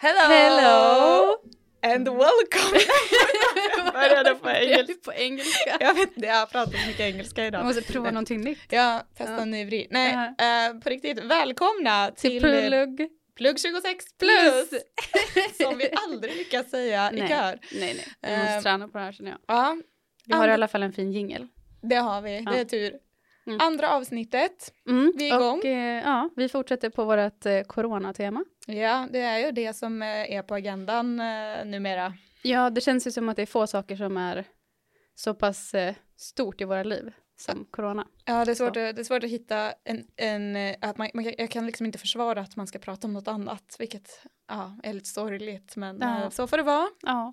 Hello! Hello! And welcome! Jag började på engelska. på engelska. Jag vet inte, jag har pratat mycket engelska Jag idag. måste prova någonting nytt. Ja, testa Ja. en ny vri. Nej, Ja. eh, på riktigt, välkomna till, Till plugg Plugg 26 plus. plus! som vi aldrig lyckas säga i kör. nej, nej. Vi måste Eh, träna på det här känner jag. Ja, Vi har i and- alla fall en fin jingel. det har vi, det är Ja. tur. Mm. Andra avsnittet, Mm. Vi är igång. Och eh, ja, vi fortsätter på vårt eh, coronatema. ja det är ju det som eh, är på agendan eh, numera. Ja, det känns ju som att det är få saker som är så pass eh, stort i våra liv som corona. Ja, det är svårt, att, det är svårt att hitta en, en eh, att man, man, jag kan liksom inte försvara att man ska prata om något annat, vilket ja, är lite sorgligt, men Ja. eh, så får det vara. Ja.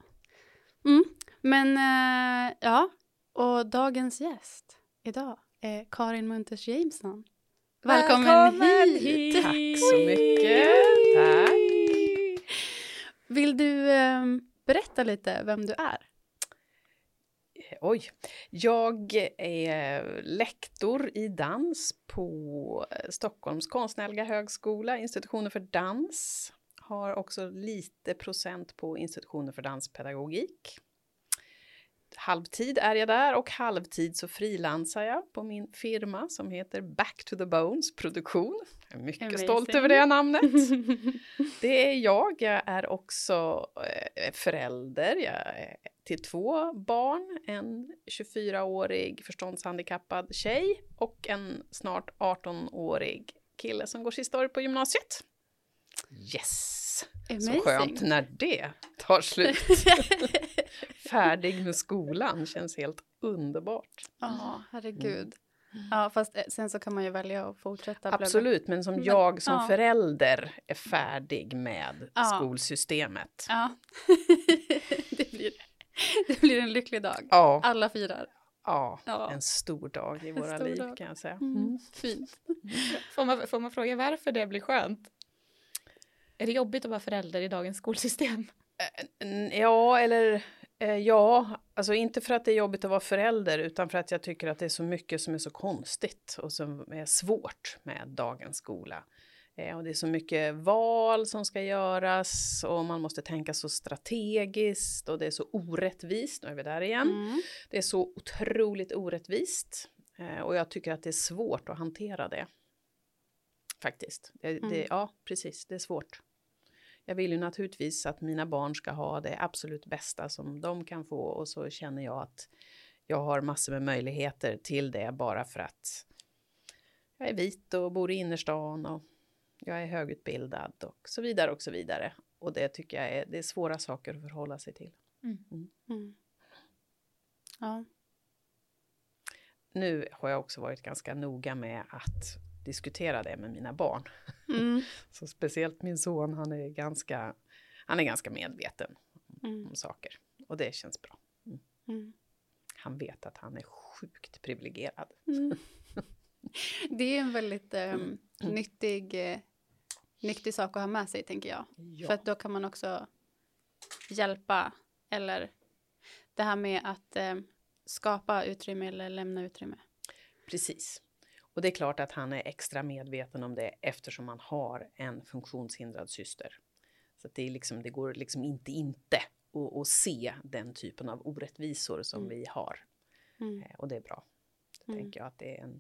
Mm. Men eh, ja, och dagens gäst idag är Karin Munters Jameson. Välkommen, hit! Tack så mycket. Tack. Vill du eh, berätta lite vem du är? Oj. Jag är lektor i dans på Stockholms konstnärliga högskola, institutionen för dans. Har också lite procent på institutionen för danspedagogik. Halvtid är jag där och halvtid så frilansar jag på min firma som heter Back to the Bones Produktion. Jag är mycket Amazing. stolt över det namnet. Det är jag. Jag är också eh, förälder. Jag är till två barn. En 24-årig förståndshandikappad tjej och en snart 18-årig kille som går sista året på gymnasiet. Yes! Så Amazing. skönt när det tar slut. Färdig med skolan känns helt underbart. Ja, herregud. Ja, fast eh, sen så kan man ju välja att fortsätta. Absolut, men som Men- jag som ja. förälder är färdig med Ja. skolsystemet. Ja, det, blir, det blir en lycklig dag. Ja, Alla firar. ja, Ja. en stor dag i våra liv dag. kan jag säga. Mm. Fint. Får man, får man fråga varför det blir skönt? Är det jobbigt att vara förälder i dagens skolsystem? Mm, Ja, eller eh, ja, alltså inte för att det är jobbigt att vara förälder utan för att jag tycker att det är så mycket som är så konstigt och som är svårt med dagens skola. Eh, och det är så mycket val som ska göras och man måste tänka så strategiskt och det är så orättvist, nu är vi där igen. Mm. Det är så otroligt orättvist eh, och jag tycker att det är svårt att hantera det. Faktiskt. Det, det, Mm. ja, precis. Det är svårt. Jag vill ju naturligtvis att mina barn ska ha det absolut bästa som de kan få och så känner jag att jag har massor med möjligheter till det bara för att jag är vit och bor i innerstan och jag är högutbildad och så vidare och så vidare. Och det tycker jag är, det är svåra saker att förhålla sig till. Mm. Ja. Nu har jag också varit ganska noga med att diskutera det med mina barn. Mm. Så speciellt min son, han är ganska, han är ganska medveten Mm. om saker. Och det känns bra. Mm. Han vet att han är sjukt privilegierad. Mm. Det är en väldigt eh, nyttig, eh, nyttig sak att ha med sig, tänker jag. Ja. För att då kan man också hjälpa, eller det här med att eh, skapa utrymme eller lämna utrymme. Precis. Och det är klart att han är extra medveten om det eftersom han har en funktionshindrad syster. Så det, är liksom, det går liksom inte inte att, att se den typen av orättvisor som Mm. vi har. Mm. Eh, Och det är bra. Så Mm. tänker jag att det är en,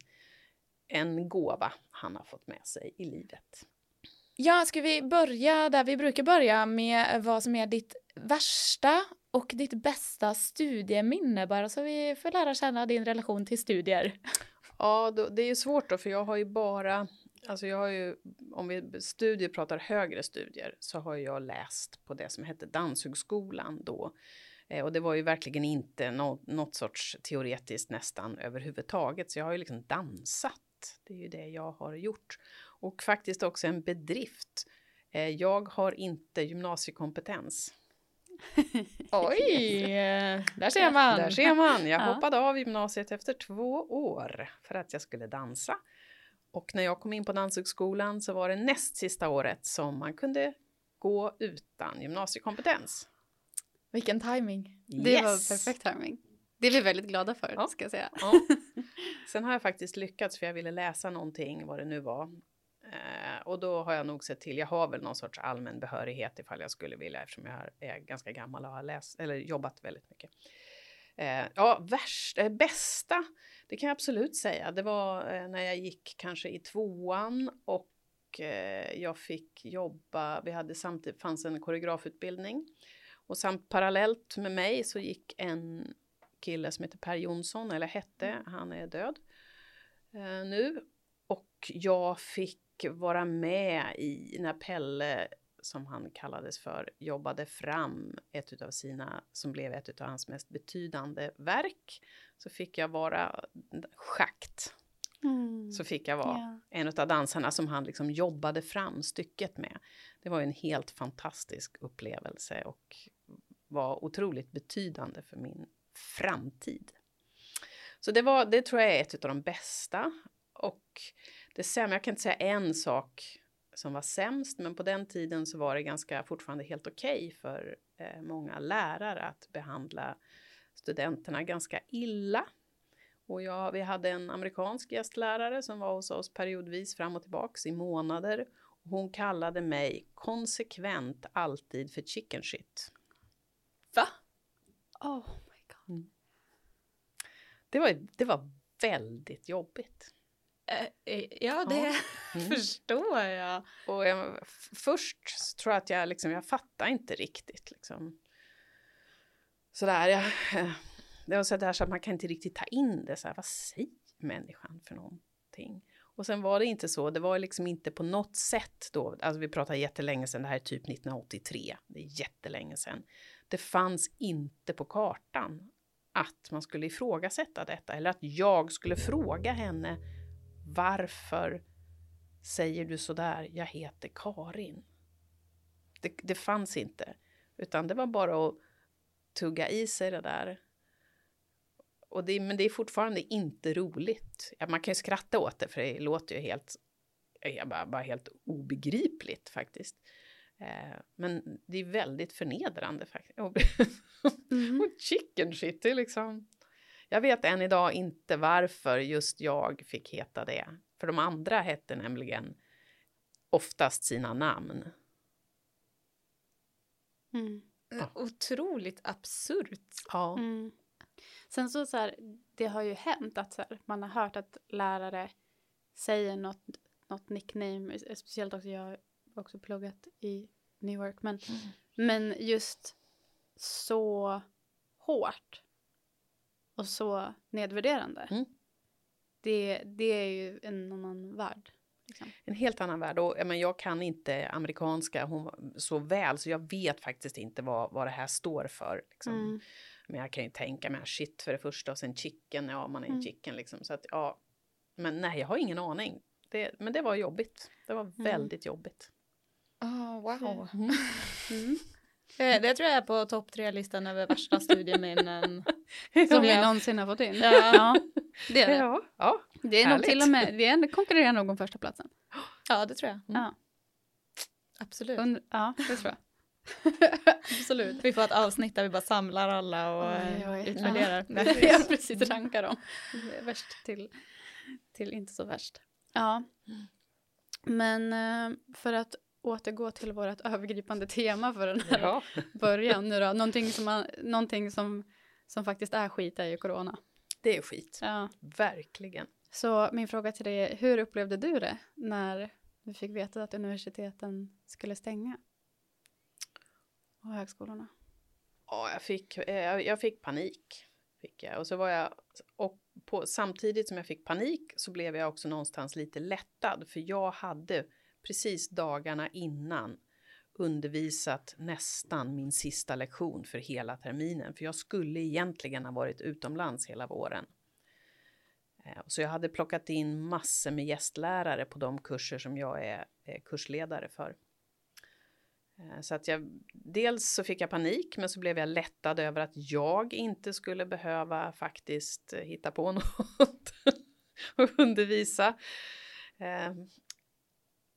en gåva han har fått med sig i livet. Ja, ska vi börja där vi brukar börja med vad som är ditt värsta och ditt bästa studieminne bara så vi får lära känna din relation till studier. Ja, då, det är ju svårt då, för jag har ju bara, alltså jag har ju, om vi studier pratar högre studier, så har jag läst på det som hette Danshögskolan då. Eh, och det var ju verkligen inte no, något sorts teoretiskt nästan överhuvudtaget, så jag har ju liksom dansat. Det är ju det jag har gjort. Och faktiskt också en bedrift. Eh, jag har inte gymnasiekompetens. Oj, där ser man. Där ser man. Jag Ja. hoppade av gymnasiet efter två år för att jag skulle dansa. Och när jag kom in på Danshögskolan så var det näst sista året som man kunde gå utan gymnasiekompetens. Vilken timing. Det Yes! var perfekt timing. Det är vi väldigt glada för, Ja. ska jag säga. Ja. Sen har jag faktiskt lyckats för jag ville läsa någonting, vad det nu var. Och då har jag nog sett till, jag har väl någon sorts allmän behörighet ifall jag skulle vilja eftersom jag är ganska gammal och har läst eller jobbat väldigt mycket. Eh, ja, värst, eh, bästa, det kan jag absolut säga. Det var eh, när jag gick kanske i tvåan och eh, jag fick jobba, vi hade samtidigt, fanns en koreografutbildning. Och samt parallellt med mig så gick en kille som heter Per Jonsson, eller hette, han är död eh, nu. Och jag fick vara med i när Pelle, som han kallades för, jobbade fram ett av sina, som blev ett av hans mest betydande verk. Så fick jag vara schakt. Mm. Så fick jag vara Ja. en av dansarna som han liksom jobbade fram stycket med. Det var ju en helt fantastisk upplevelse och var otroligt betydande för min framtid. Så det, var, det tror jag är ett av de bästa. Och det sämre, jag kan inte säga en sak som var sämst, men på den tiden så var det ganska fortfarande helt okej för eh, många lärare att behandla studenterna ganska illa. Och jag, vi hade en amerikansk gästlärare som var hos oss periodvis fram och tillbaks i månader. Och hon kallade mig konsekvent alltid för chicken shit. Va? Oh my god. Det var, det var väldigt jobbigt. Eh, Ja, det Ja. Mm. förstår jag. Och jag, f- först tror jag att jag liksom, jag fattar inte riktigt liksom. Sådär, jag, eh, det var sådär så att man kan inte riktigt ta in det så här, vad säger människan för någonting? Och sen var det inte så, det var liksom inte på något sätt då, alltså vi pratar jättelänge sedan, det här är typ 1983, det är jättelänge sedan. Det fanns inte på kartan att man skulle ifrågasätta detta eller att jag skulle fråga henne varför säger du så där, jag heter Karin. Det, det fanns inte, utan det var bara att tugga i sig det där. Och det, men det är fortfarande inte roligt. Ja, man kan ju skratta åt det, för det låter ju helt, ja, bara, bara helt obegripligt faktiskt. Eh, men det är väldigt förnedrande faktiskt. Mm. och chicken shit, det är liksom... Jag vet än idag inte varför just jag fick heta det. För de andra hette nämligen oftast sina namn. Mm. Ja. Otroligt absurt. Ja. Mm. Sen så, så här, det har ju hänt att så här, man har hört att lärare säger något, något nickname, speciellt också jag har också pluggat i New York, men, men just så hårt och så nedvärderande. Mm. Det, det är ju en annan värld. Liksom. En helt annan värld. Och, jag, men, jag kan inte amerikanska hon, så väl, så jag vet faktiskt inte vad, vad det här står för. Liksom. Mm. Men jag kan ju tänka mig shit för det första och sen chicken, ja man är en Mm. chicken liksom. Så att ja, men nej jag har ingen aning. Det, men det var jobbigt. Det var väldigt jobbigt. Oh, wow. Mm. Eh, Det tror jag är på topp tre-listan över värsta studieminnen. Som vi Ja. någonsin har fått in. Ja. det är det. Ja, ja. Det är nog till och med, det är, konkurrerar nog om första platsen. ja, det tror jag. Ja, Absolut. und, ja det tror jag. Absolut. Vi får ett avsnitt där vi bara samlar alla och Oj, eh, oj. utvärderar. Ja, precis. Rankar dem. Värst till, till inte så värst. Ja. Men eh, för att återgå till vårt övergripande tema för den här Ja. början nu då. Någonting som, man, någonting som, som faktiskt är skit är ju corona. Det är skit. Ja. Verkligen. Så min fråga till dig är, hur upplevde du det när du fick veta att universiteten skulle stänga? Och högskolorna? Ja, jag fick, eh, jag fick panik. Fick jag. Och så var jag, och på, samtidigt som jag fick panik så blev jag också någonstans lite lättad för jag hade precis dagarna innan undervisat nästan min sista lektion för hela terminen. För jag skulle egentligen ha varit utomlands hela våren. Eh, så jag hade plockat in massor med gästlärare på de kurser som jag är eh, kursledare för. Eh, så att jag, dels så fick jag panik, men så blev jag lättad över att jag inte skulle behöva faktiskt hitta på något och undervisa.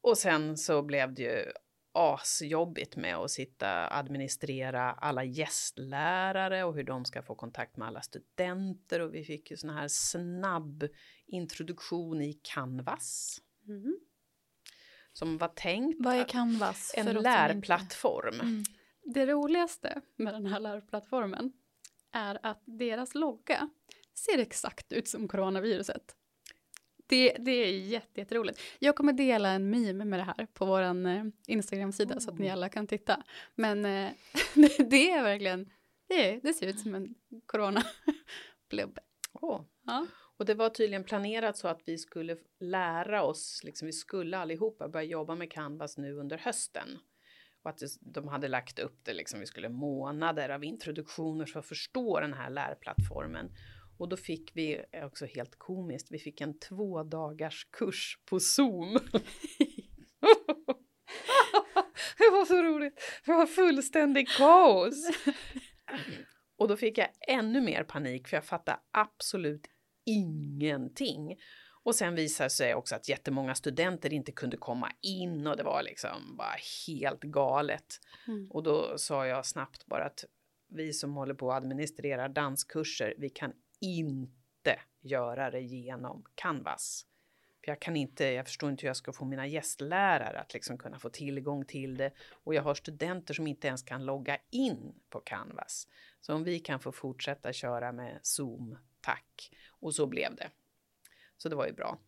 Och sen så blev det ju asjobbigt med att sitta administrera alla gästlärare och hur de ska få kontakt med alla studenter och vi fick ju sån här snabb introduktion i Canvas. Som var tänkt Vad är Canvas? en lärplattform. inte- Det roligaste med den här lärplattformen är att deras logga ser exakt ut som coronaviruset. Det, det är jätte, jätteroligt. Jag kommer dela en meme med det här på vår eh, Instagram-sida så att ni alla kan titta. Men eh, det är verkligen, det, är, det ser ut som en corona-blubb. Åh. Ja. Och det var tydligen planerat så att vi skulle lära oss, liksom vi skulle allihopa börja jobba med Canvas nu under hösten. Och att de hade lagt upp det, liksom vi skulle månader av introduktioner för att förstå den här lärplattformen. Och då fick vi, också helt komiskt, vi fick en två dagars kurs på Zoom. det var så roligt, det var fullständig kaos. Och då fick jag ännu mer panik för jag fattade absolut ingenting. Och sen visade sig också att jättemånga studenter inte kunde komma in och det var liksom bara helt galet. Mm. Och då sa jag snabbt bara att vi som håller på att administrera danskurser, vi kan inte göra det genom Canvas. För jag kan inte, jag förstår inte hur jag ska få mina gästlärare att liksom kunna få tillgång till det. Och jag har studenter som inte ens kan logga in på Canvas. Så om vi kan få fortsätta köra med Zoom, tack. Och så blev det. Så det var ju bra.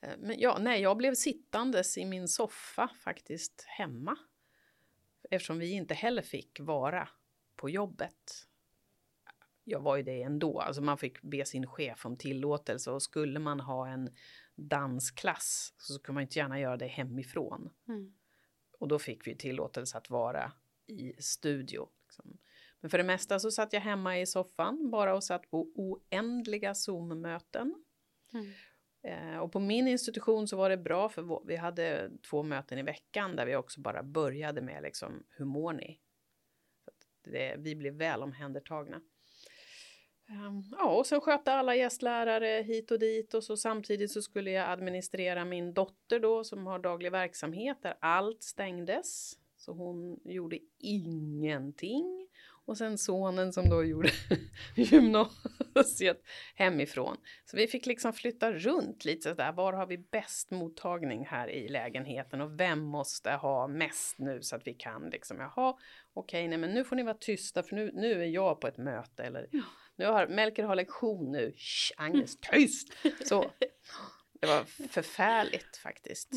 Eh, men ja, nej, jag blev sittandes i min soffa faktiskt hemma. Eftersom vi inte heller fick vara på jobbet. Jag var ju det ändå, alltså man fick be sin chef om tillåtelse och skulle man ha en dansklass så skulle man inte gärna göra det hemifrån. Mm. Och då fick vi tillåtelse att vara i studio. Liksom. Men för det mesta så satt jag hemma i soffan bara och satt på oändliga Zoom-möten. Mm. Eh, och på min institution så var det bra för vi hade två möten i veckan där vi också bara började med liksom, hur mår ni? Det, vi blev väl omhändertagna. Ehm, ja, och sen skötte alla gästlärare hit och dit och så samtidigt så skulle jag administrera min dotter då som har daglig verksamhet där allt stängdes. Så hon gjorde ingenting. Och sen sonen som då gjorde gymnasiet hemifrån. Så vi fick liksom flytta runt lite sådär. Var har vi bäst mottagning här i lägenheten och vem måste ha mest nu så att vi kan liksom, jaha, okej, nej men nu får ni vara tysta för nu, nu är jag på ett möte eller nu har Melker har lektion nu, Shh, Agnes, tyst! Så det var förfärligt faktiskt.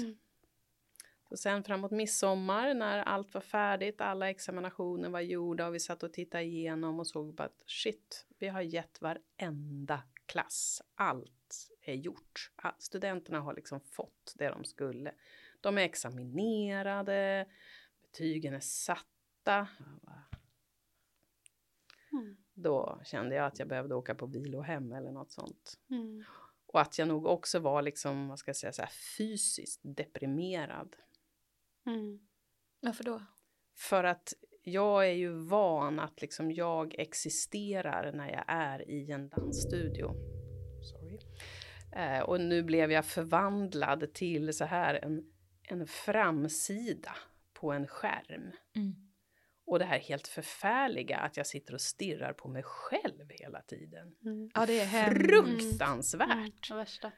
Så sen framåt midsommar när allt var färdigt, alla examinationer var gjorda och vi satt och tittade igenom och såg bara att shit, vi har gett varenda klass. Allt är gjort. Studenterna har liksom fått det de skulle. De är examinerade, betygen är satta. Bara, Då kände jag att jag behövde åka på vilohem eller något sånt. Mm. Och att jag nog också var liksom, vad ska jag säga, så här fysiskt deprimerad. Mm. Varför då? För att jag är ju van att liksom jag existerar när jag är i en dansstudio. Sorry. Eh, och nu blev jag förvandlad till så här en, en framsida på en skärm. Och det här helt förfärliga att jag sitter och stirrar på mig själv hela tiden. Ja, det är hemskt. Fruktansvärt! Mm, värsta.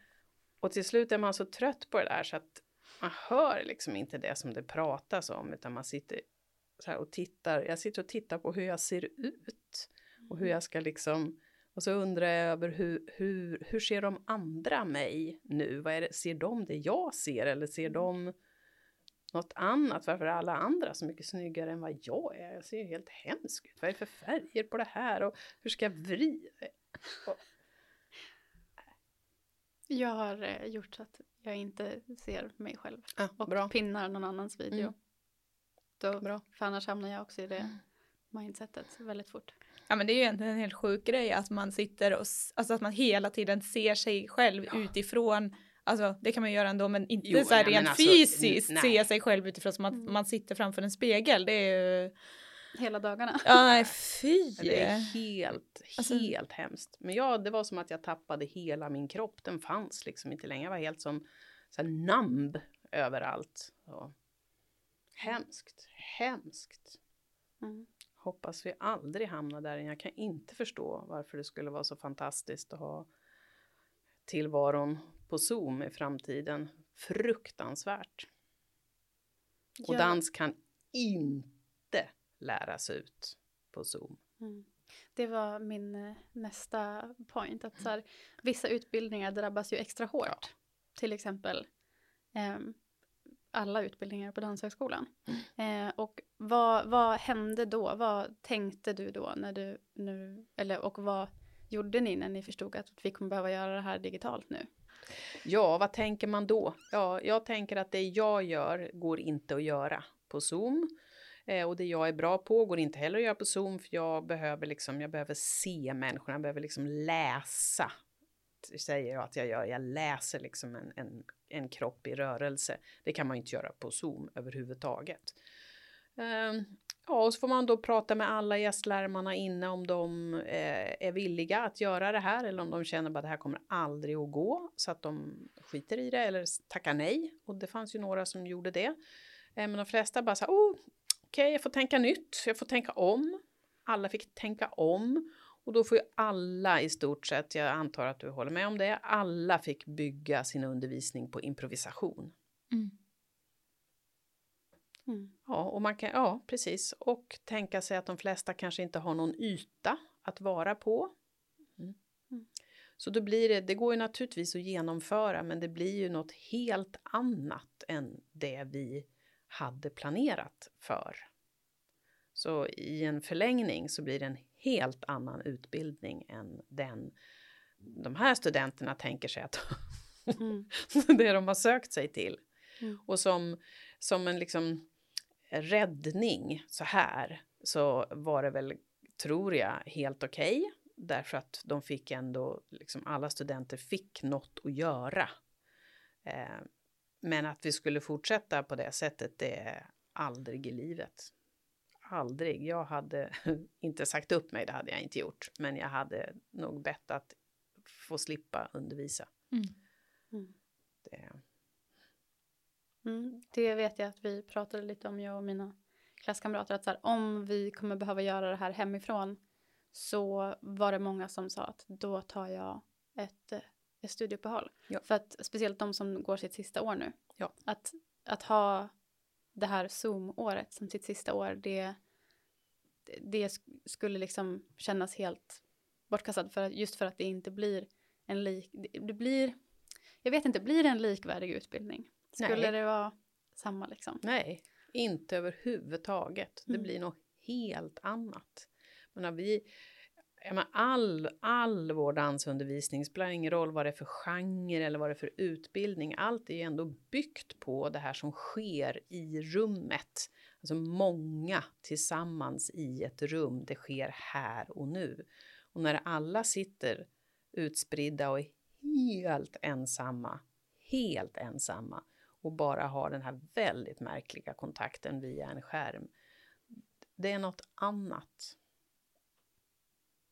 Och till slut är man så trött på det där så att man hör liksom inte det som det pratas om utan man sitter så här och tittar. Jag sitter och tittar på hur jag ser ut och hur jag ska liksom och så undrar jag över hur, hur, hur ser de andra mig nu? Vad är det, ser de det jag ser eller ser de något annat? Varför är alla andra så mycket snyggare än vad jag är? Jag ser helt hemsk ut. Vad är det för färger på det här? Och hur ska jag vrida? Och, Jag har eh, gjort så att jag inte ser mig själv ah, och bra. pinnar någon annans video. Mm. Då, Bra. För annars hamnar jag också i det mindsetet väldigt fort. Ja men det är ju egentligen en helt sjuk grej att man sitter och, alltså att man hela tiden ser sig själv utifrån, alltså det kan man göra ändå men inte Jo, så här nej, rent alltså, fysiskt se sig själv utifrån som att man sitter framför en spegel, det är ju, Hela dagarna. ja nej fy. Det är helt, Alltså- helt hemskt. Men ja, det var som att jag tappade hela min kropp. Den fanns liksom inte längre. Jag var helt som så här, numb överallt. Och, hemskt, hemskt. Mm. Hoppas vi aldrig hamnar där. Jag kan inte förstå varför det skulle vara så fantastiskt att ha tillvaron på Zoom i framtiden. Fruktansvärt. Och Ja. dans kan inte läras ut på Zoom. Mm. Det var min eh, nästa point. Att så här, vissa utbildningar drabbas ju extra hårt. Till exempel ehm, alla utbildningar på Danshögskolan. Eh, och vad, vad hände då? Vad tänkte du då när du nu, eller och vad gjorde ni när ni förstod att vi kommer behöva göra det här digitalt nu? Ja, vad tänker man då? Ja, jag tänker att det jag gör går inte att göra på Zoom. Eh, och det jag är bra på går inte heller att göra på Zoom för jag behöver liksom, jag behöver se människorna, jag behöver liksom läsa. Säger jag att jag gör, jag läser liksom en, en, en kropp i rörelse. Det kan man ju inte göra på Zoom överhuvudtaget. Ehm, Ja, och så får man då prata med alla gästlärmarna inne om de eh, är villiga att göra det här eller om de känner att det här kommer aldrig att gå så att de skiter i det eller tackar nej. Och det fanns ju några som gjorde det. Eh, men de flesta bara så här, oh, okej, jag får tänka nytt, jag får tänka om. Alla fick tänka om. Och då får ju alla i stort sett, jag antar att du håller med om det, alla fick bygga sin undervisning på improvisation. Mm. Ja, och man kan, ja, precis. Och tänka sig att de flesta kanske inte har någon yta att vara på. Mm. Mm. Så då blir det, det går ju naturligtvis att genomföra, men det blir ju något helt annat än det vi hade planerat för. Så i en förlängning så blir det en helt annan utbildning än den de här studenterna tänker sig att Mm. det de har sökt sig till. Mm. Och som, som en liksom räddning så här så var det väl, tror jag, helt okej. därför att de fick ändå, liksom alla studenter fick något att göra. Eh, men att vi skulle fortsätta på det sättet, det är aldrig i livet. Aldrig. Jag hade inte sagt upp mig, det hade jag inte gjort. Men jag hade nog bett att få slippa undervisa. Mm. Det, Mm. Det vet jag att vi pratade lite om, jag och mina klasskamrater, att så här, om vi kommer behöva göra det här hemifrån så var det många som sa att då tar jag ett, eh, ett studieuppehåll. Ja. För att speciellt de som går sitt sista år nu. Ja. Att, att ha det här Zoom-året som sitt sista år, det, det- det sk- skulle liksom kännas helt bortkastat. För, att- just för att det inte blir en lik... Det blir... Jag vet inte, blir det en likvärdig utbildning? Skulle Nej. det vara samma liksom? Nej, inte överhuvudtaget. Det Mm. blir något helt annat. Men när vi, menar, all, all vår dansundervisning spelar ingen roll vad det är för genre eller vad det är för utbildning. Allt är ju ändå byggt på det här som sker i rummet. Alltså många tillsammans i ett rum. Det sker här och nu. Och när alla sitter utspridda och är helt ensamma, helt ensamma och bara har den här väldigt märkliga kontakten via en skärm. Det är något annat.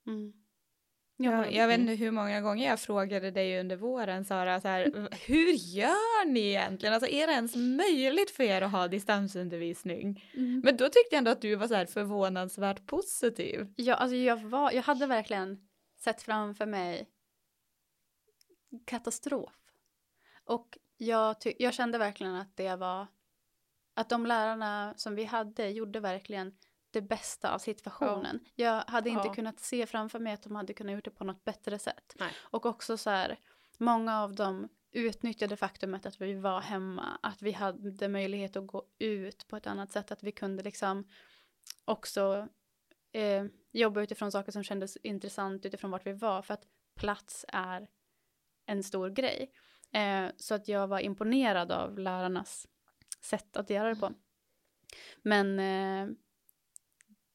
Mm. Jag, jag vet inte hur många gånger jag frågade dig under våren Sara, så här, hur gör ni egentligen? Alltså är det ens möjligt för er att ha distansundervisning? Mm. Men då tyckte jag ändå att du var så här förvånansvärt positiv. Ja, alltså jag, var, jag hade verkligen sett framför mig katastrof. Jag, jag kände verkligen att det var att de lärarna som vi hade gjorde verkligen det bästa av situationen. Jag hade inte Ja. kunnat se framför mig att de hade kunnat gjort det på något bättre sätt. Nej. Och också så här, många av dem utnyttjade faktumet att vi var hemma, att vi hade möjlighet att gå ut på ett annat sätt, att vi kunde liksom också eh, jobba utifrån saker som kändes intressant utifrån vart vi var, för att plats är en stor grej. Eh, så att jag var imponerad av lärarnas sätt att göra det på. Men eh,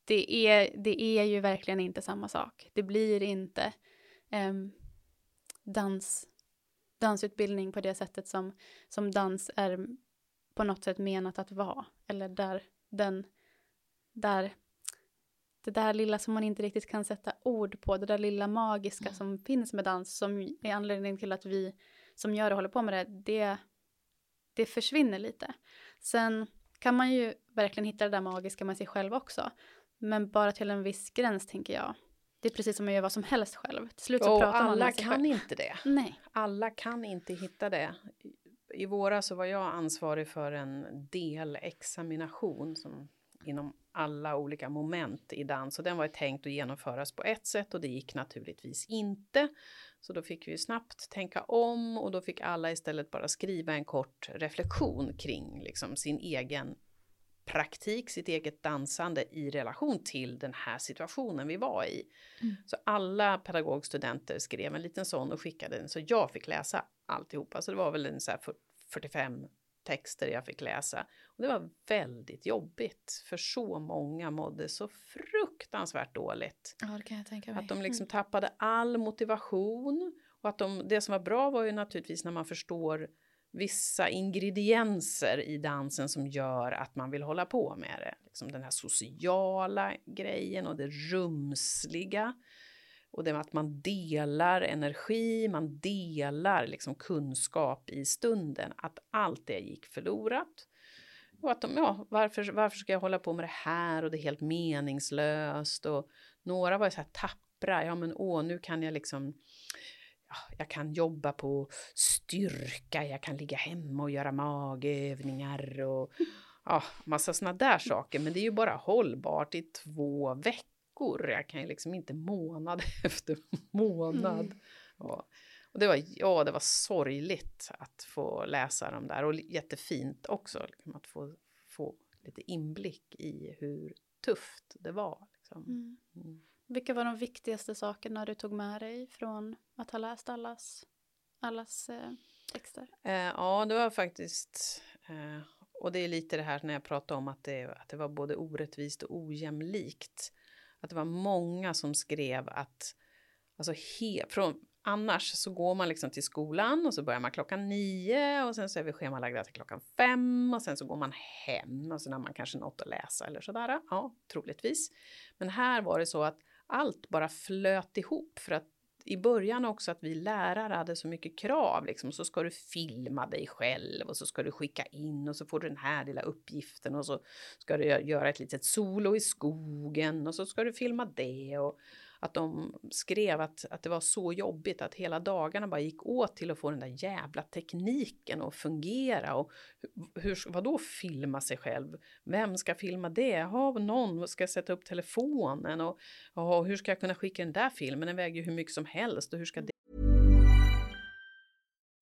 det, är, det är ju verkligen inte samma sak. Det blir inte ehm, dans, dansutbildning på det sättet som, som dans är på något sätt menat att vara. Eller där den, där det där lilla som man inte riktigt kan sätta ord på, det där lilla magiska som finns med dans som är anledningen till att vi som gör det håller på med det, det, det försvinner lite. Sen kan man ju verkligen hitta det där magiska med sig själv också. Men bara till en viss gräns tänker jag. Det är precis som att göra vad som helst själv. Till slut så Och pratar man alla med sig kan själv. inte det. Nej. Alla kan inte hitta det. I- I våras så var jag ansvarig för en delexamination som inom alla olika moment i dans och den var tänkt att genomföras på ett sätt och det gick naturligtvis inte. Så då fick vi snabbt tänka om och då fick alla istället bara skriva en kort reflektion kring liksom sin egen praktik, sitt eget dansande i relation till den här situationen vi var i. Så alla pedagogstudenter skrev en liten sån och skickade den så jag fick läsa alltihopa. Så det var väl en så här fyr- 45 texter jag fick läsa. Och det var väldigt jobbigt för så många mådde så fruktansvärt dåligt. Ja, det kan jag tänka mig. Att de liksom tappade all motivation. Och att de, det som var bra var ju naturligtvis när man förstår vissa ingredienser i dansen som gör att man vill hålla på med det. Liksom den här sociala grejen och det rumsliga. Och det är att man delar energi, man delar liksom kunskap i stunden. Att allt det gick förlorat. Och att de, ja, varför, varför ska jag hålla på med det här och det är helt meningslöst. Och några var ju så här tappra, ja men åh, nu kan jag liksom jag kan jobba på styrka, jag kan ligga hemma och göra magövningar och ja, massa såna där saker. Men det är ju bara hållbart i två veckor. Jag kan ju liksom inte månad efter månad. Ja. Och det var, ja, det var sorgligt att få läsa de där och jättefint också liksom, att få, få lite inblick i hur tufft det var. Liksom. Mm. Mm. Vilka var de viktigaste sakerna du tog med dig från att ha läst allas, allas eh, texter? Eh, ja, det var faktiskt, eh, och det är lite det här när jag pratade om att det, att det var både orättvist och ojämlikt. Att det var många som skrev att, alltså he, från, annars så går man liksom till skolan och så börjar man klockan nio och sen så är vi schemalagda till klockan fem och sen så går man hem och sen har man kanske något att läsa eller sådär. Ja, troligtvis. Men här var det så att allt bara flöt ihop för att i början också att vi lärare hade så mycket krav. Liksom. Så ska du filma dig själv och så ska du skicka in och så får du den här lilla uppgiften och så ska du göra ett litet solo i skogen och så ska du filma det. Och att de skrev att, att det var så jobbigt att hela dagarna bara gick åt till att få den där jävla tekniken att fungera. Och hur, hur, vadå filma sig själv? Vem ska filma det? Jaha, någon ska sätta upp telefonen och och hur ska jag kunna skicka den där filmen? Den väger ju hur mycket som helst och hur ska det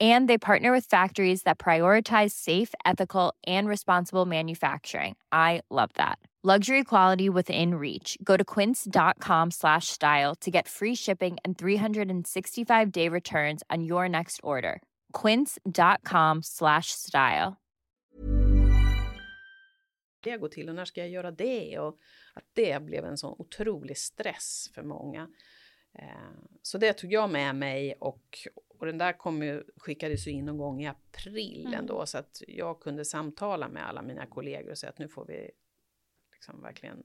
And they partner with factories that prioritize safe, ethical, and responsible manufacturing. I love that. Luxury quality within reach. Go to quince.com slash style to get free shipping and 365 day returns on your next order. Quince.com slash style. det går till och när ska jag göra det? Och att det blev en sån otrolig stress för många. Eh, så det tog jag med mig och, och den där kom ju, skickades ju in någon gång i april Mm. ändå så att jag kunde samtala med alla mina kollegor och säga att nu får vi liksom verkligen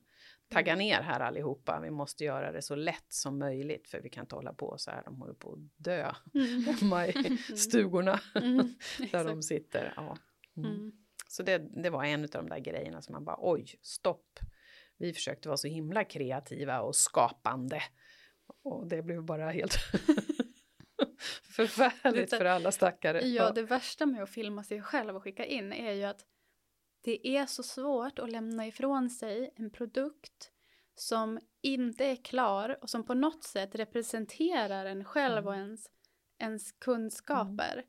tagga Mm. ner här allihopa. Vi måste göra det så lätt som möjligt för vi kan inte hålla på så här. De håller på att dö Mm. hemma i stugorna Mm, där de sitter. Ja. Mm. Mm. Så det, det var en av de där grejerna som man bara oj, stopp. Vi försökte vara så himla kreativa och skapande. Och det blev bara helt förfärligt för alla stackare. Ja, det värsta med att filma sig själv och skicka in är ju att det är så svårt att lämna ifrån sig en produkt som inte är klar och som på något sätt representerar en själv och ens, ens kunskaper.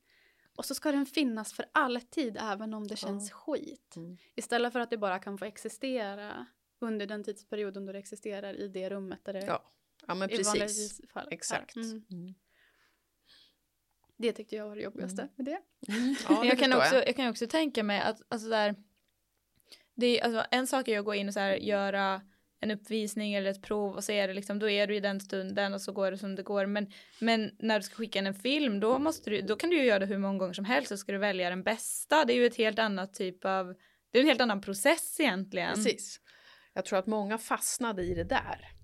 Och så ska den finnas för alltid även om det känns skit. Mm. Istället för att det bara kan få existera under den tidsperioden då det existerar i det rummet där det Ja, ja men precis. Exakt. Mm. Mm. Det tyckte jag var det jobbigaste Mm. med det. Ja, det jag, kan också, jag. jag kan också tänka mig att alltså där, det är, alltså, en sak är att gå in och så här, göra en uppvisning eller ett prov och så är det liksom, då är du i den stunden och så går det som det går. Men, men när du ska skicka in en film, då, måste du, då kan du ju göra det hur många gånger som helst så ska du välja den bästa. Det är ju ett helt annat typ av, det är en helt annan process egentligen. Precis. Jag tror att många fastnade i det där.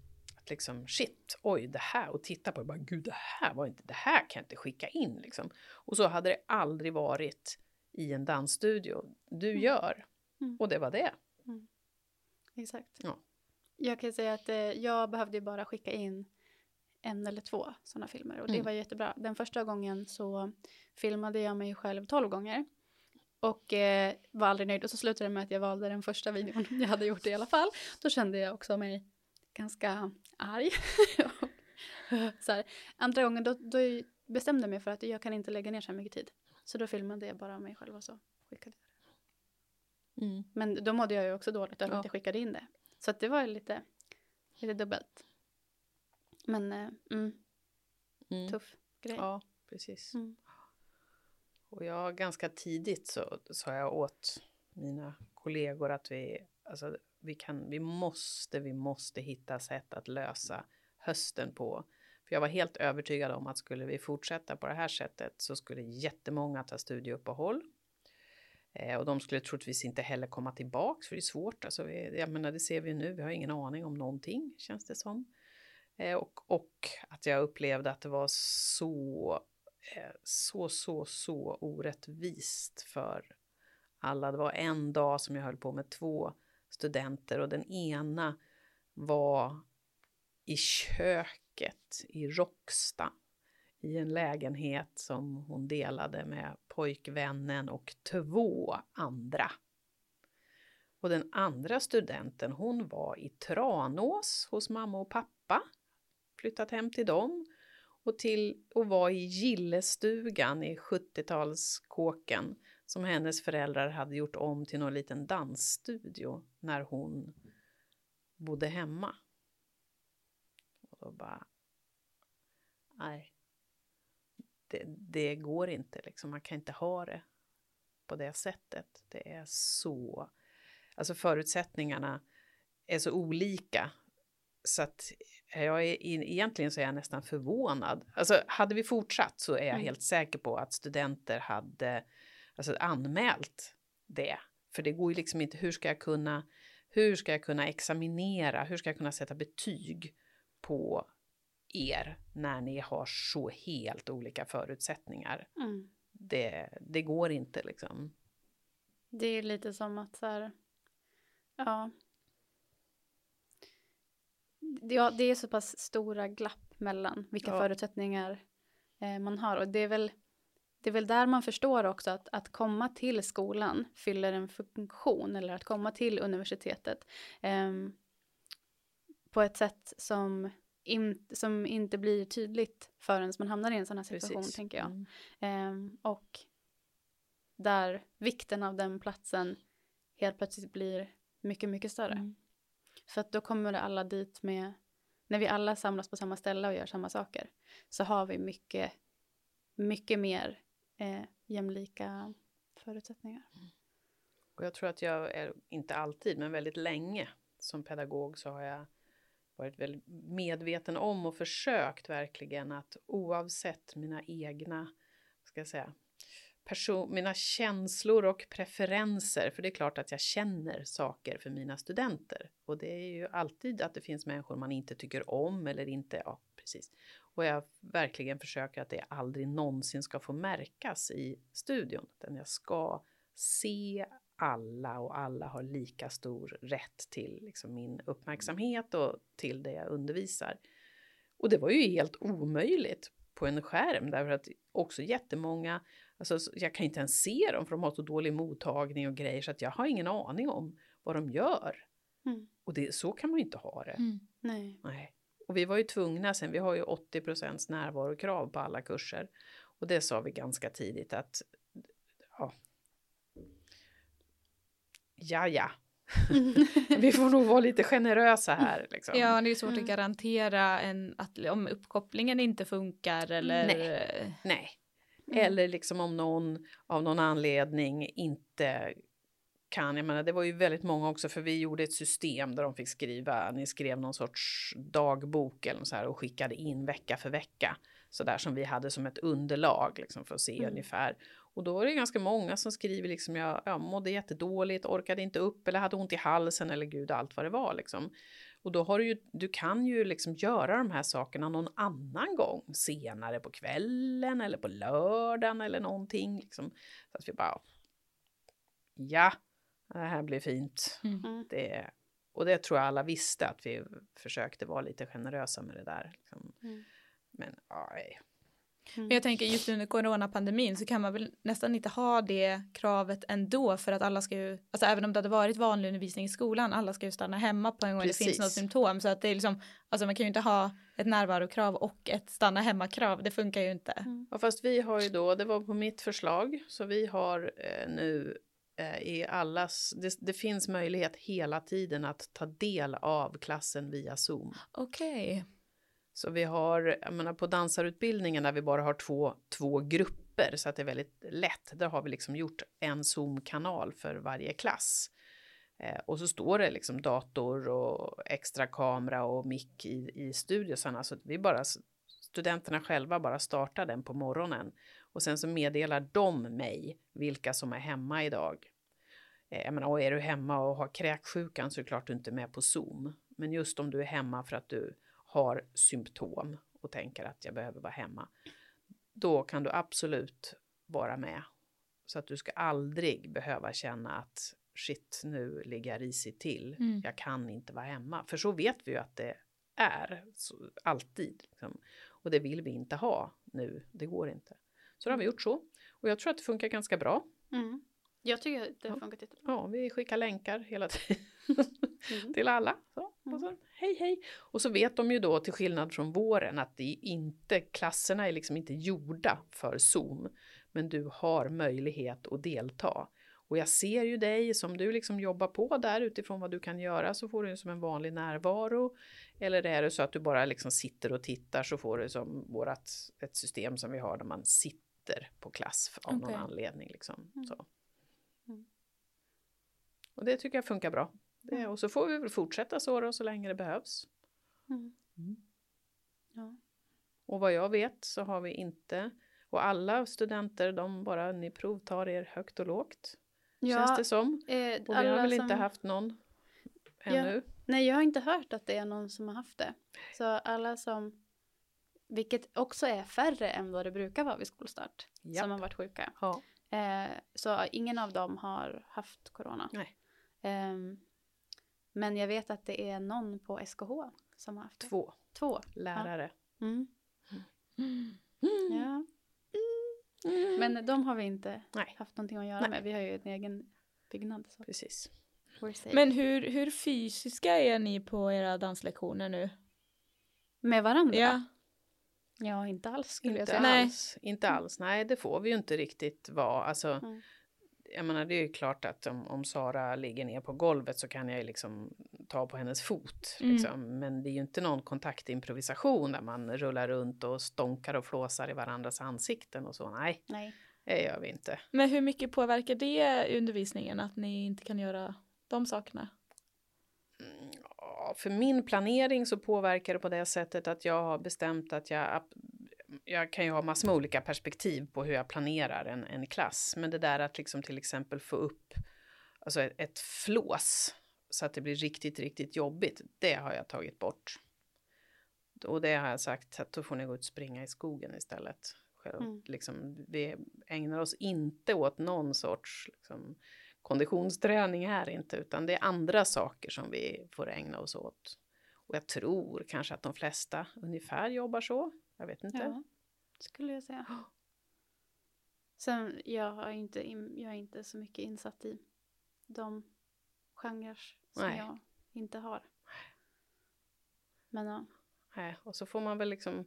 Liksom shit, oj det här och titta på det bara gud det här var inte, det här kan jag inte skicka in liksom. Och så hade det aldrig varit i en dansstudio. Du gör. Mm. Och det var det. Exakt. Ja. Jag kan säga att eh, jag behövde bara skicka in en eller två sådana filmer och det Mm. var jättebra. Den första gången så filmade jag mig själv tolv gånger och eh, var aldrig nöjd och så slutade det med att jag valde den första videon. Jag hade gjort i alla fall. Då kände jag också mig ganska arg. så här, andra gången då, då bestämde jag mig för att jag kan inte lägga ner så här mycket tid. Så då filmade jag bara mig själv och så skickade jag Mm. men då mådde jag ju också dåligt över Ja. att jag skickade in det. Så att det var lite, lite dubbelt. Men eh, mm, Mm. tuff grej. Ja, precis. Mm. Och jag ganska tidigt så sa jag åt mina kollegor att vi, alltså, vi, kan, vi måste, vi måste hitta sätt att lösa hösten på. För jag var helt övertygad om att skulle vi fortsätta på det här sättet så skulle jättemånga ta studieuppehåll. Eh, och de skulle troligtvis inte heller komma tillbaks för det är svårt. Alltså vi, jag menar det ser vi nu, vi har ingen aning om någonting känns det som. Eh, och, och att jag upplevde att det var så eh, så, så, så orättvist för alla. Det var en dag som jag höll på med två studenter och den ena var i köket i Råcksta i en lägenhet som hon delade med pojkvännen och två andra. Och den andra studenten, hon var i Tranås hos mamma och pappa, flyttat hem till dem och, till, och var i gillestugan i 70-talskåken som hennes föräldrar hade gjort om till någon liten dansstudio när hon bodde hemma. Och då bara, nej, det, det går inte liksom, man kan inte ha det på det sättet. Det är så, alltså förutsättningarna är så olika så att jag är, egentligen så är jag nästan förvånad. Alltså hade vi fortsatt så är jag Mm. helt säker på att studenter hade alltså, anmält det. För det går ju liksom inte, hur ska jag kunna, hur ska jag kunna examinera, hur ska jag kunna sätta betyg på er när ni har så helt olika förutsättningar? Mm. Det, det går inte liksom. Det är lite som att så här, ja. Ja, det är så pass stora glapp mellan vilka Ja. förutsättningar eh, man har. Och det är väl, det är väl där man förstår också att, att komma till skolan fyller en funktion. Eller att komma till universitetet. ehm, på ett sätt som, in, som inte blir tydligt förrän man hamnar i en sån här situation, Precis. tänker jag. Mm. Ehm, och där vikten av den platsen helt plötsligt blir mycket, mycket större. Mm. För att då kommer alla dit med, när vi alla samlas på samma ställe och gör samma saker, så har vi mycket, mycket mer eh, jämlika förutsättningar. Mm. Och jag tror att jag är, inte alltid, men väldigt länge som pedagog så har jag varit väldigt medveten om och försökt verkligen att oavsett mina egna, ska jag säga, person, mina känslor och preferenser, för det är klart att jag känner saker för mina studenter. Och det är ju alltid att det finns människor man inte tycker om eller inte, ja precis. Och jag verkligen försöker att det aldrig någonsin ska få märkas i studion, utan jag ska se alla och alla har lika stor rätt till liksom min uppmärksamhet och till det jag undervisar. Och det var ju helt omöjligt på en skärm därför att också jättemånga, alltså jag kan inte ens se dem för de har så dålig mottagning och grejer så att jag har ingen aning om vad de gör. Mm. Och det, så kan man ju inte ha det. Mm. Nej. Nej. Och vi var ju tvungna sen, vi har ju 80 procents närvarokrav på alla kurser. Och det sa vi ganska tidigt att, ja. Ja, ja. vi får nog vara lite generösa här. Liksom. Ja, det är svårt Mm. att garantera en, att om uppkopplingen inte funkar eller... Nej. Nej. Mm. Eller liksom om någon av någon anledning inte kan. Jag menar, det var ju väldigt många också, för vi gjorde ett system där de fick skriva, ni skrev någon sorts dagbok eller så här och skickade in vecka för vecka. Så där som vi hade som ett underlag liksom för att se Mm. ungefär. Och då var det ganska många som skriver liksom, jag, jag mådde jättedåligt, orkade inte upp eller hade ont i halsen eller gud allt vad det var liksom. Och då har du ju, du kan ju liksom göra de här sakerna någon annan gång, senare på kvällen eller på lördagen eller någonting. Liksom. Så att vi bara, ja, det här blir fint. Mm. Det, och det tror jag alla visste, att vi försökte vara lite generösa med det där. Liksom. Mm. Men aj, Men jag tänker just under coronapandemin så kan man väl nästan inte ha det kravet ändå för att alla ska ju, alltså även om det hade varit vanlig undervisning i skolan, alla ska ju stanna hemma på en gång det finns Precis. något symptom så att det är liksom, alltså man kan ju inte ha ett närvarokrav och ett stanna hemma-krav, det funkar ju inte. Ja, fast vi har ju då, det var på mitt förslag, så vi har eh, nu i allas, det, det finns möjlighet hela tiden att ta del av klassen via Zoom. Okej. Så vi har, jag menar på dansarutbildningen där vi bara har två, två grupper så att det är väldigt lätt. Där har vi liksom gjort en Zoom-kanal för varje klass. Eh, och så står det liksom dator och extra kamera och mick i, i studiosarna så att vi bara, studenterna själva bara startar den på morgonen. Och sen så meddelar de mig vilka som är hemma idag. Eh, Jag menar, och är du hemma och har kräksjukan så är det klart du inte är med på Zoom. Men just om du är hemma för att du har symptom och tänker att jag behöver vara hemma. Då kan du absolut vara med. Så att du ska aldrig behöva känna att shit, nu ligger jag risigt till. Mm. Jag kan inte vara hemma. För så vet vi ju att det är. Så, alltid. Liksom. Och det vill vi inte ha nu. Det går inte. Så då har vi gjort så. Och jag tror att det funkar ganska bra. Mm. Jag tycker att det Ja. har funkat jättebra. Ja, vi skickar länkar hela tiden Mm. till alla. Så, och så, hej hej. Och så vet de ju då till skillnad från våren att det inte, klasserna är liksom inte gjorda för Zoom. Men du har möjlighet att delta. Och jag ser ju dig som du liksom jobbar på där utifrån vad du kan göra så får du som en vanlig närvaro. Eller är det så att du bara liksom sitter och tittar så får du som vårat, ett system som vi har där man sitter på klass av någon Okej. anledning. Liksom. Mm. Så. Mm. Och det tycker jag funkar bra. Det, och så får vi väl fortsätta så då så länge det behövs. Mm. Mm. Ja. Och vad jag vet så har vi inte, och alla studenter de bara ni provtar er högt och lågt. känns det som. eh, Och vi har väl som- inte haft någon ännu. Nej, jag har inte hört att det är någon som har haft det. Så alla som, vilket också är färre än vad det brukar vara vid skolstart, Japp. som har varit sjuka. Ja. Eh, så ingen av dem har haft corona. Nej. Ehm, men jag vet att det är någon på SKH som har haft det. Två Två. lärare. Mm. Ja. Men de har vi inte Nej. haft någonting att göra Nej. med. Vi har ju en egen byggnad. Så Precis. Men hur, hur fysiska är ni på era danslektioner nu? med varandra? Ja. Ja, inte alls skulle jag Inte säga. Nej. alls. Inte alls. Nej, det får vi ju inte riktigt vara. Alltså, Mm. Jag menar, det är ju klart att om, om Sara ligger ner på golvet så kan jag ju liksom ta på hennes fot. Mm. Liksom. Men det är ju inte någon kontaktimprovisation där man rullar runt och stånkar och flåsar i varandras ansikten och så. Nej, Nej. det gör vi inte. Men hur mycket påverkar det undervisningen att ni inte kan göra de sakerna? Ja, för min planering så påverkar det på det sättet att jag har bestämt att jag jag kan ju ha massor med olika perspektiv på hur jag planerar en, en klass. Men det där att liksom till exempel få upp alltså ett, ett flås så att det blir riktigt, riktigt jobbigt. Det har jag tagit bort. Och det har jag sagt att då får ni gå ut och springa i skogen istället. Själv, Mm. liksom, vi ägnar oss inte åt någon sorts liksom, konditionsträning här inte, utan det är andra saker som vi får ägna oss åt. Och jag tror kanske att de flesta ungefär jobbar så. Jag vet inte. Ja, skulle jag säga. Sen, jag, har inte, in- jag är inte så mycket insatt i de genrer som Nej. jag inte har. Men ja. Nej, och så får man väl liksom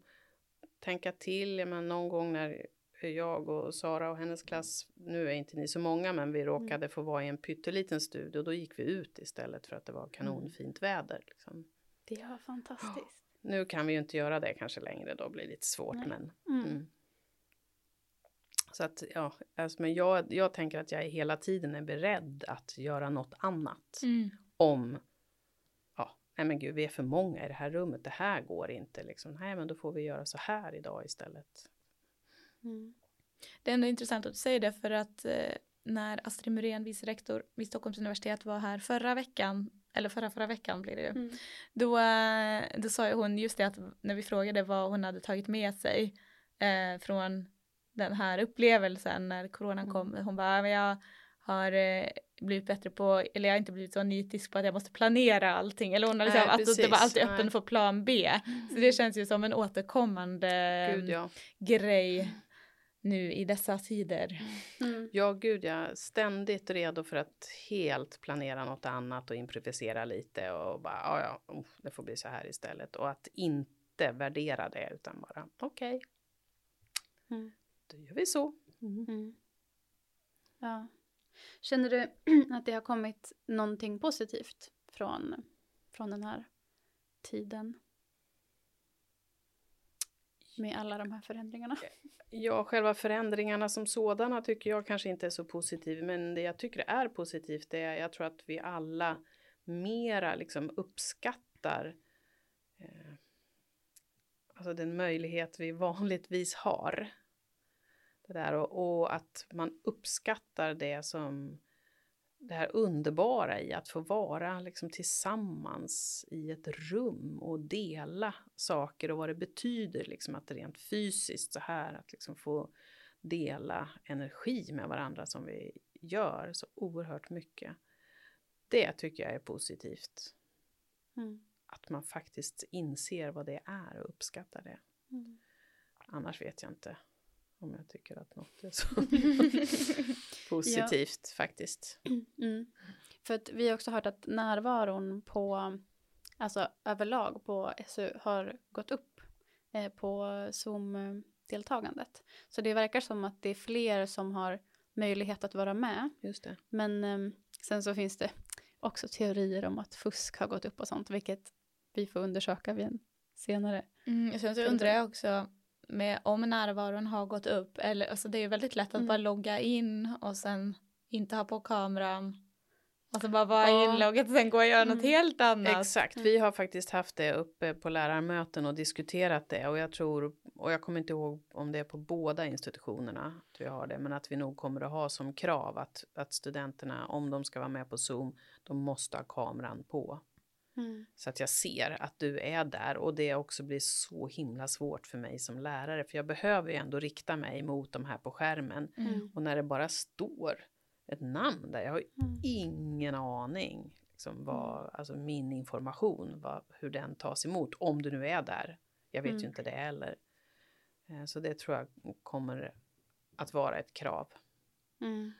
tänka till. Jag menar, någon gång när jag och Sara och hennes klass, nu är inte ni så många, men vi råkade få vara i en pytteliten studio. Då gick vi ut istället för att det var kanonfint väder. Liksom. Det var fantastiskt. Nu kan vi ju inte göra det kanske längre, då blir det lite svårt. Nej. Men, Mm. mm. Så att, ja, alltså, men jag, jag tänker att jag hela tiden är beredd att göra något annat. Om, ja, nej men gud, vi är för många i det här rummet, det här går inte. Liksom. Nej, men då får vi göra så här idag istället. Mm. Det är ändå intressant att du säger det för att eh, när Astrid Muren, vice rektor vid Stockholms universitet var här förra veckan, eller förra förra veckan blir det ju, Mm. då, eh, då sa ju hon just det att när vi frågade vad hon hade tagit med sig eh, från den här upplevelsen när coronan Mm. kom, hon bara, "Men jag har eh, blivit bättre på, eller jag har inte blivit så nitisk på att jag måste planera allting, eller hon har liksom, Nej, att det var precis. alltid öppen Nej. för plan B. Så det känns ju som en återkommande Gud ja. grej nu i dessa tider. Mm. Ja, gud ja. Ständigt redo för att helt planera något annat och improvisera lite och bara, ja, ja, oh, det får bli så här istället. Och att inte värdera det utan bara, okej, Mm. då gör vi så. Mm. Ja. Känner du att det har kommit någonting positivt från, från den här tiden? Med alla de här förändringarna. Eh, ja, själva förändringarna som sådana tycker jag kanske inte är så positiv, men det jag tycker är positivt det är jag tror att vi alla mera liksom uppskattar eh, alltså den möjlighet vi vanligtvis har. Det där och, och att man uppskattar det som det här underbara i att få vara liksom tillsammans i ett rum och dela saker och vad det betyder liksom att rent fysiskt så här att liksom få dela energi med varandra som vi gör så oerhört mycket. Det tycker jag är positivt. Mm. Att man faktiskt inser vad det är och uppskattar det. Mm. Annars vet jag inte om jag tycker att något är så positivt faktiskt. Mm. För att vi har också hört att närvaron på, alltså överlag på SU har gått upp eh, på Zoom-deltagandet. Så det verkar som att det är fler som har möjlighet att vara med. Just det. Men eh, sen så finns det också teorier om att fusk har gått upp och sånt, vilket vi får undersöka vid en senare. Mm, sen så undrar jag också med om närvaron har gått upp eller alltså det är väldigt lätt att Mm. bara logga in och sen inte ha på kameran Och så bara vara Ja. inloggat och sen gå och göra något Mm. helt annat. Exakt, vi har faktiskt haft det uppe på lärarmöten och diskuterat det och jag tror, och jag kommer inte ihåg om det är på båda institutionerna att vi har det, men att vi nog kommer att ha som krav att, att studenterna, om de ska vara med på Zoom, de måste ha kameran på. Mm. Så att jag ser att du är där och det också blir så himla svårt för mig som lärare, för jag behöver ju ändå rikta mig mot de här på skärmen. Mm. Och när det bara står ett namn där, jag har Mm. ingen aning liksom vad, alltså min information, vad, hur den tas emot, om du nu är där. Jag vet ju Mm. inte det heller. Eh, Så det tror jag kommer att vara ett krav. Mm.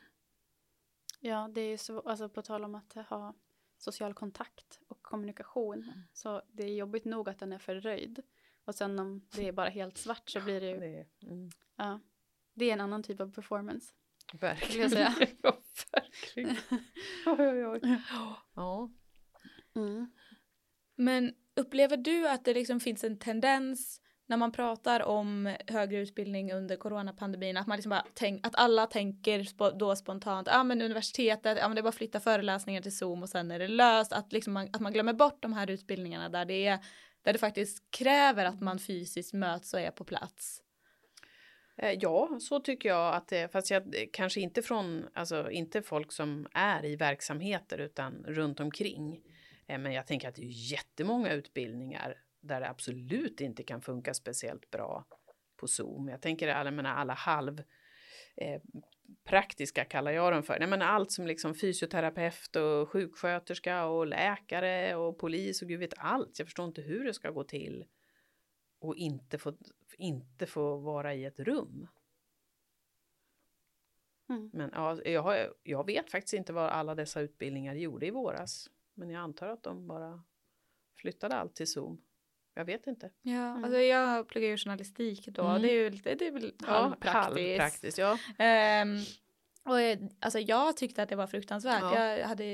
Ja, det är ju så, alltså på tal om att ha social kontakt och kommunikation. Så det är jobbigt nog att den är förröjd. Och sen om det är bara helt svart så blir det ju, Det, mm, ja, det är en annan typ av performance. verkligen. säga. ja, verkligen. Oj, oj, oj. Ja. Mm. Men upplever du att det liksom finns en tendens när man pratar om högre utbildning under coronapandemin att man liksom bara tänk, att alla tänker då spontant, ja ah, men universitetet, ja men det är bara att flytta föreläsningar till Zoom och sen är det löst, att liksom man, att man glömmer bort de här utbildningarna där det är där det faktiskt kräver att man fysiskt möts och är på plats. Eh, ja, så tycker jag att det fast jag kanske inte från, alltså inte folk som är i verksamheter utan runt omkring. Eh, men jag tänker att det är jättemånga utbildningar där det absolut inte kan funka speciellt bra på Zoom. Jag tänker alla, jag alla halv eh, praktiska kallar jag dem för. Nej, men allt som liksom fysioterapeut och sjuksköterska och läkare och polis och gud vet allt. Jag förstår inte hur det ska gå till och inte få, inte få vara i ett rum. Mm. Men ja, jag, jag vet faktiskt inte vad alla dessa utbildningar gjorde i våras. Men jag antar att de bara flyttade allt till Zoom. Jag vet inte. Ja, Mm. alltså jag pluggar ju journalistik då, Mm. det är ju lite, det är väl halvpraktiskt. halvpraktiskt, ja. Ehm, och eh, alltså jag tyckte att det var fruktansvärt. Ja. Jag hade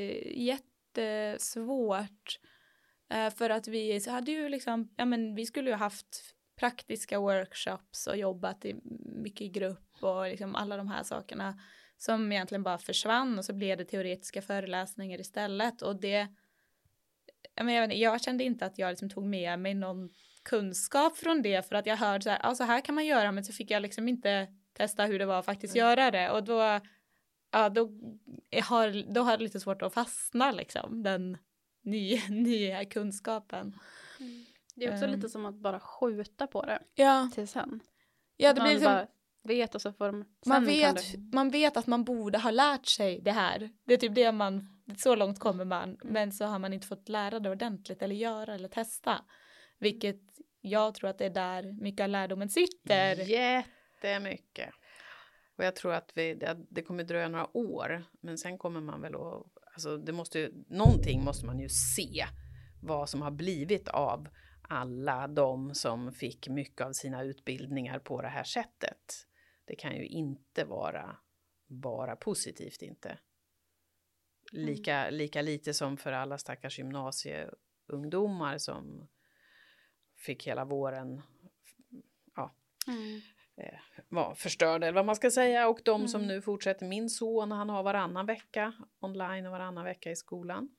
jättesvårt. eh, för att vi så hade ju liksom, ja men vi skulle ju haft praktiska workshops och jobbat i, mycket i grupp och liksom alla de här sakerna som egentligen bara försvann och så blev det teoretiska föreläsningar istället och det jag, men jag, kände inte att jag liksom tog med mig någon kunskap från det för att jag hörde så här, ja så här kan man göra men så fick jag liksom inte testa hur det var att faktiskt göra det och då, ja då har, då har det lite svårt att fastna liksom den nya, nya kunskapen. Det är också Ehm. lite som att bara skjuta på det Ja, till sen. ja det man blir liksom, bara vet och så får de... man vet, det- man vet att man borde ha lärt sig det här. Det är typ det man, så långt kommer man, Mm. men så har man inte fått lära det ordentligt eller göra eller testa. Vilket jag tror att det är där mycket av lärdomen sitter. Jättemycket. Och jag tror att vi, det, det kommer dröja några år. Men sen kommer man väl att... Alltså det måste ju, någonting måste man ju se. Vad som har blivit av alla de som fick mycket av sina utbildningar på det här sättet. Det kan ju inte vara bara positivt inte. Lika, lika lite som för alla stackars gymnasieungdomar som fick hela våren ja, Mm. eh, var förstörd eller vad man ska säga. Och de som Mm. nu fortsätter, min son han har varannan vecka online och varannan vecka i skolan.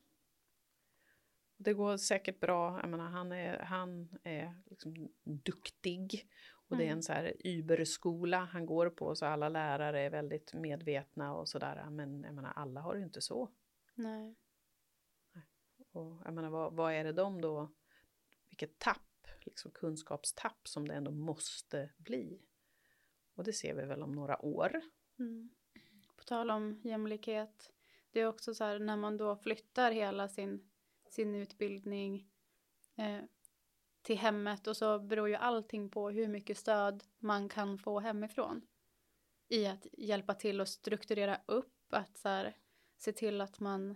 Det går säkert bra, jag menar han är, han är liksom duktig. Och det är Mm. en så här Uber-skola han går på så alla lärare är väldigt medvetna och sådär. Men jag menar alla har det inte så. Nej. Och jag menar vad, vad är det de då, vilket tapp, liksom kunskapstapp som det ändå måste bli. Och det ser vi väl om några år. Mm. På tal om jämlikhet. Det är också så här när man då flyttar hela sin, sin utbildning eh, till hemmet och så beror ju allting på hur mycket stöd man kan få hemifrån. I att hjälpa till och strukturera upp, att så här, se till att man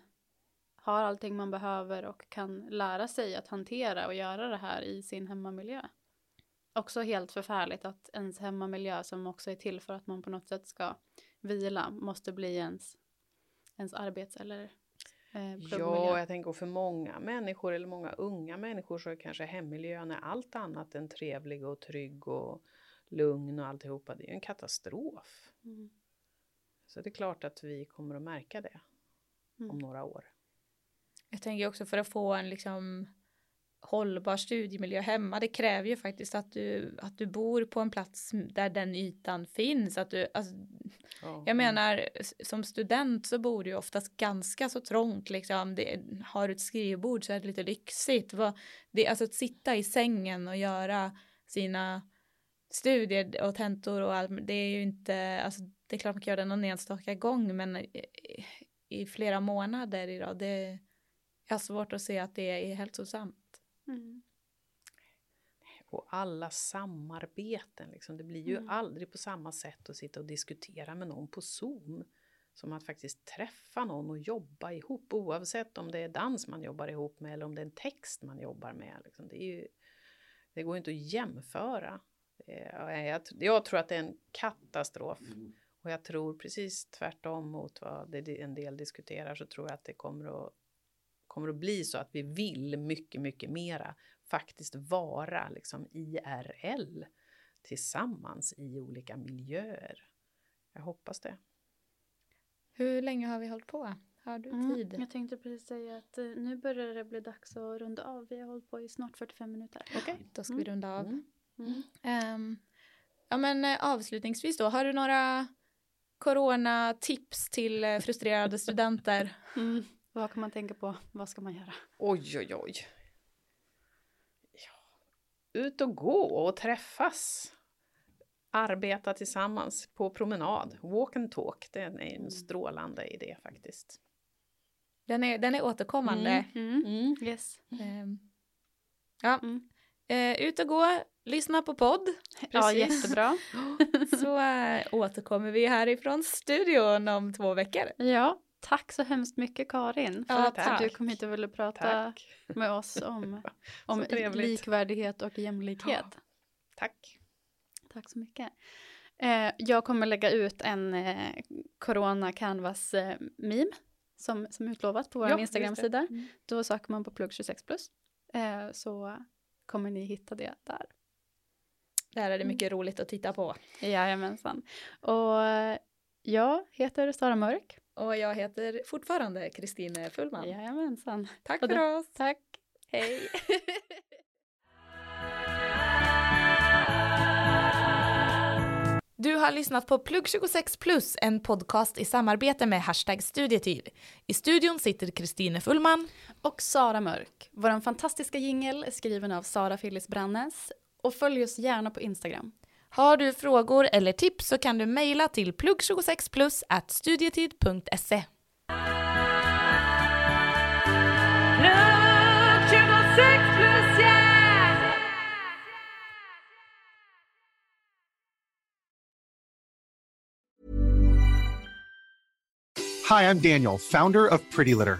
har allting man behöver och kan lära sig att hantera och göra det här i sin hemmamiljö. Också helt förfärligt att ens hemmamiljö som också är till för att man på något sätt ska vila måste bli ens, ens arbets eller eh. Ja, jag tänker för många människor eller många unga människor så är kanske hemmiljön är allt annat än trevlig och trygg och lugn och alltihopa. Det är ju en katastrof. Mm. Så det är klart att vi kommer att märka det om Mm. några år. jag tänker också för att få en liksom hållbar studiemiljö hemma. Det kräver ju faktiskt att du, att du bor på en plats där den ytan finns. Att du, alltså, Ja. jag menar, s- som student så bor du ju oftast ganska så trångt. Liksom. Det, har du ett skrivbord så är det lite lyxigt. Det, alltså att sitta i sängen och göra sina studier och tentor och allt, det är ju inte, alltså, det är klart man kan göra det någon enstaka gång, men i, flera månader i rad, det, har svårt att se att det är hälsosamt. Mm. Och alla samarbeten, liksom. det blir ju Mm. aldrig på samma sätt att sitta och diskutera med någon på Zoom. Som att faktiskt träffa någon och jobba ihop, oavsett om det är dans man jobbar ihop med eller om det är en text man jobbar med. Liksom. Det, är ju, det går inte att jämföra. Är- Jag, jag tror att det är en katastrof. Och jag tror precis tvärtom mot vad det en del diskuterar så tror jag att det kommer att, kommer att bli så att vi vill mycket, mycket mera faktiskt vara liksom IRL tillsammans i olika miljöer. Jag hoppas det. Hur länge har vi hållit på? Har du Mm. tid? Jag tänkte precis säga att eh, nu börjar det bli dags att runda av. Vi har hållit på i snart 45 minuter. Okej, då ska vi Mm. runda av. Mm. Mm. Ehm, ja men eh, avslutningsvis då, har du några coronatips till eh, frustrerade studenter? Mm. Vad kan man tänka på? Vad ska man göra? Oj, oj, oj. Ja. Ut och gå och träffas. Arbeta tillsammans på promenad. Walk and talk, det är en strålande idé faktiskt. Den är, den är återkommande. Mm. Yes. Ehm, ja, Mm. Eh, ut och gå, lyssna på podd. Ja, Precis. jättebra. Så eh, återkommer vi härifrån studion om två veckor. Ja, tack så hemskt mycket Karin för Ja, att tack. du kom hit och ville prata Tack. med oss om, om likvärdighet och jämlikhet. Tack. Tack så mycket. Eh, jag kommer lägga ut en eh, Corona Canvas eh, meme som, som utlovat på vår Ja. Instagram-sida. Då söker man på plugg 26 plus. Eh, så kommer ni hitta det där. Där är det mycket roligt att titta på. Jajamensan. Och eh, jag heter Sara Mörk. Och jag heter fortfarande Kristine Fullman. Jajamensan. Tack Och för det- oss. Tack. Hej. Du har lyssnat på Plugg 26 plus, en podcast i samarbete med Hashtag Studietid. I studion sitter Kristine Fullman. och Sara Mörk. Vår fantastiska jingel är skriven av Sara Phyllis Brannes. Och följ oss gärna på Instagram. Har du frågor eller tips så kan du mejla till plugg26plus at studietid.se. Hi, I'm Daniel, founder of Pretty Litter.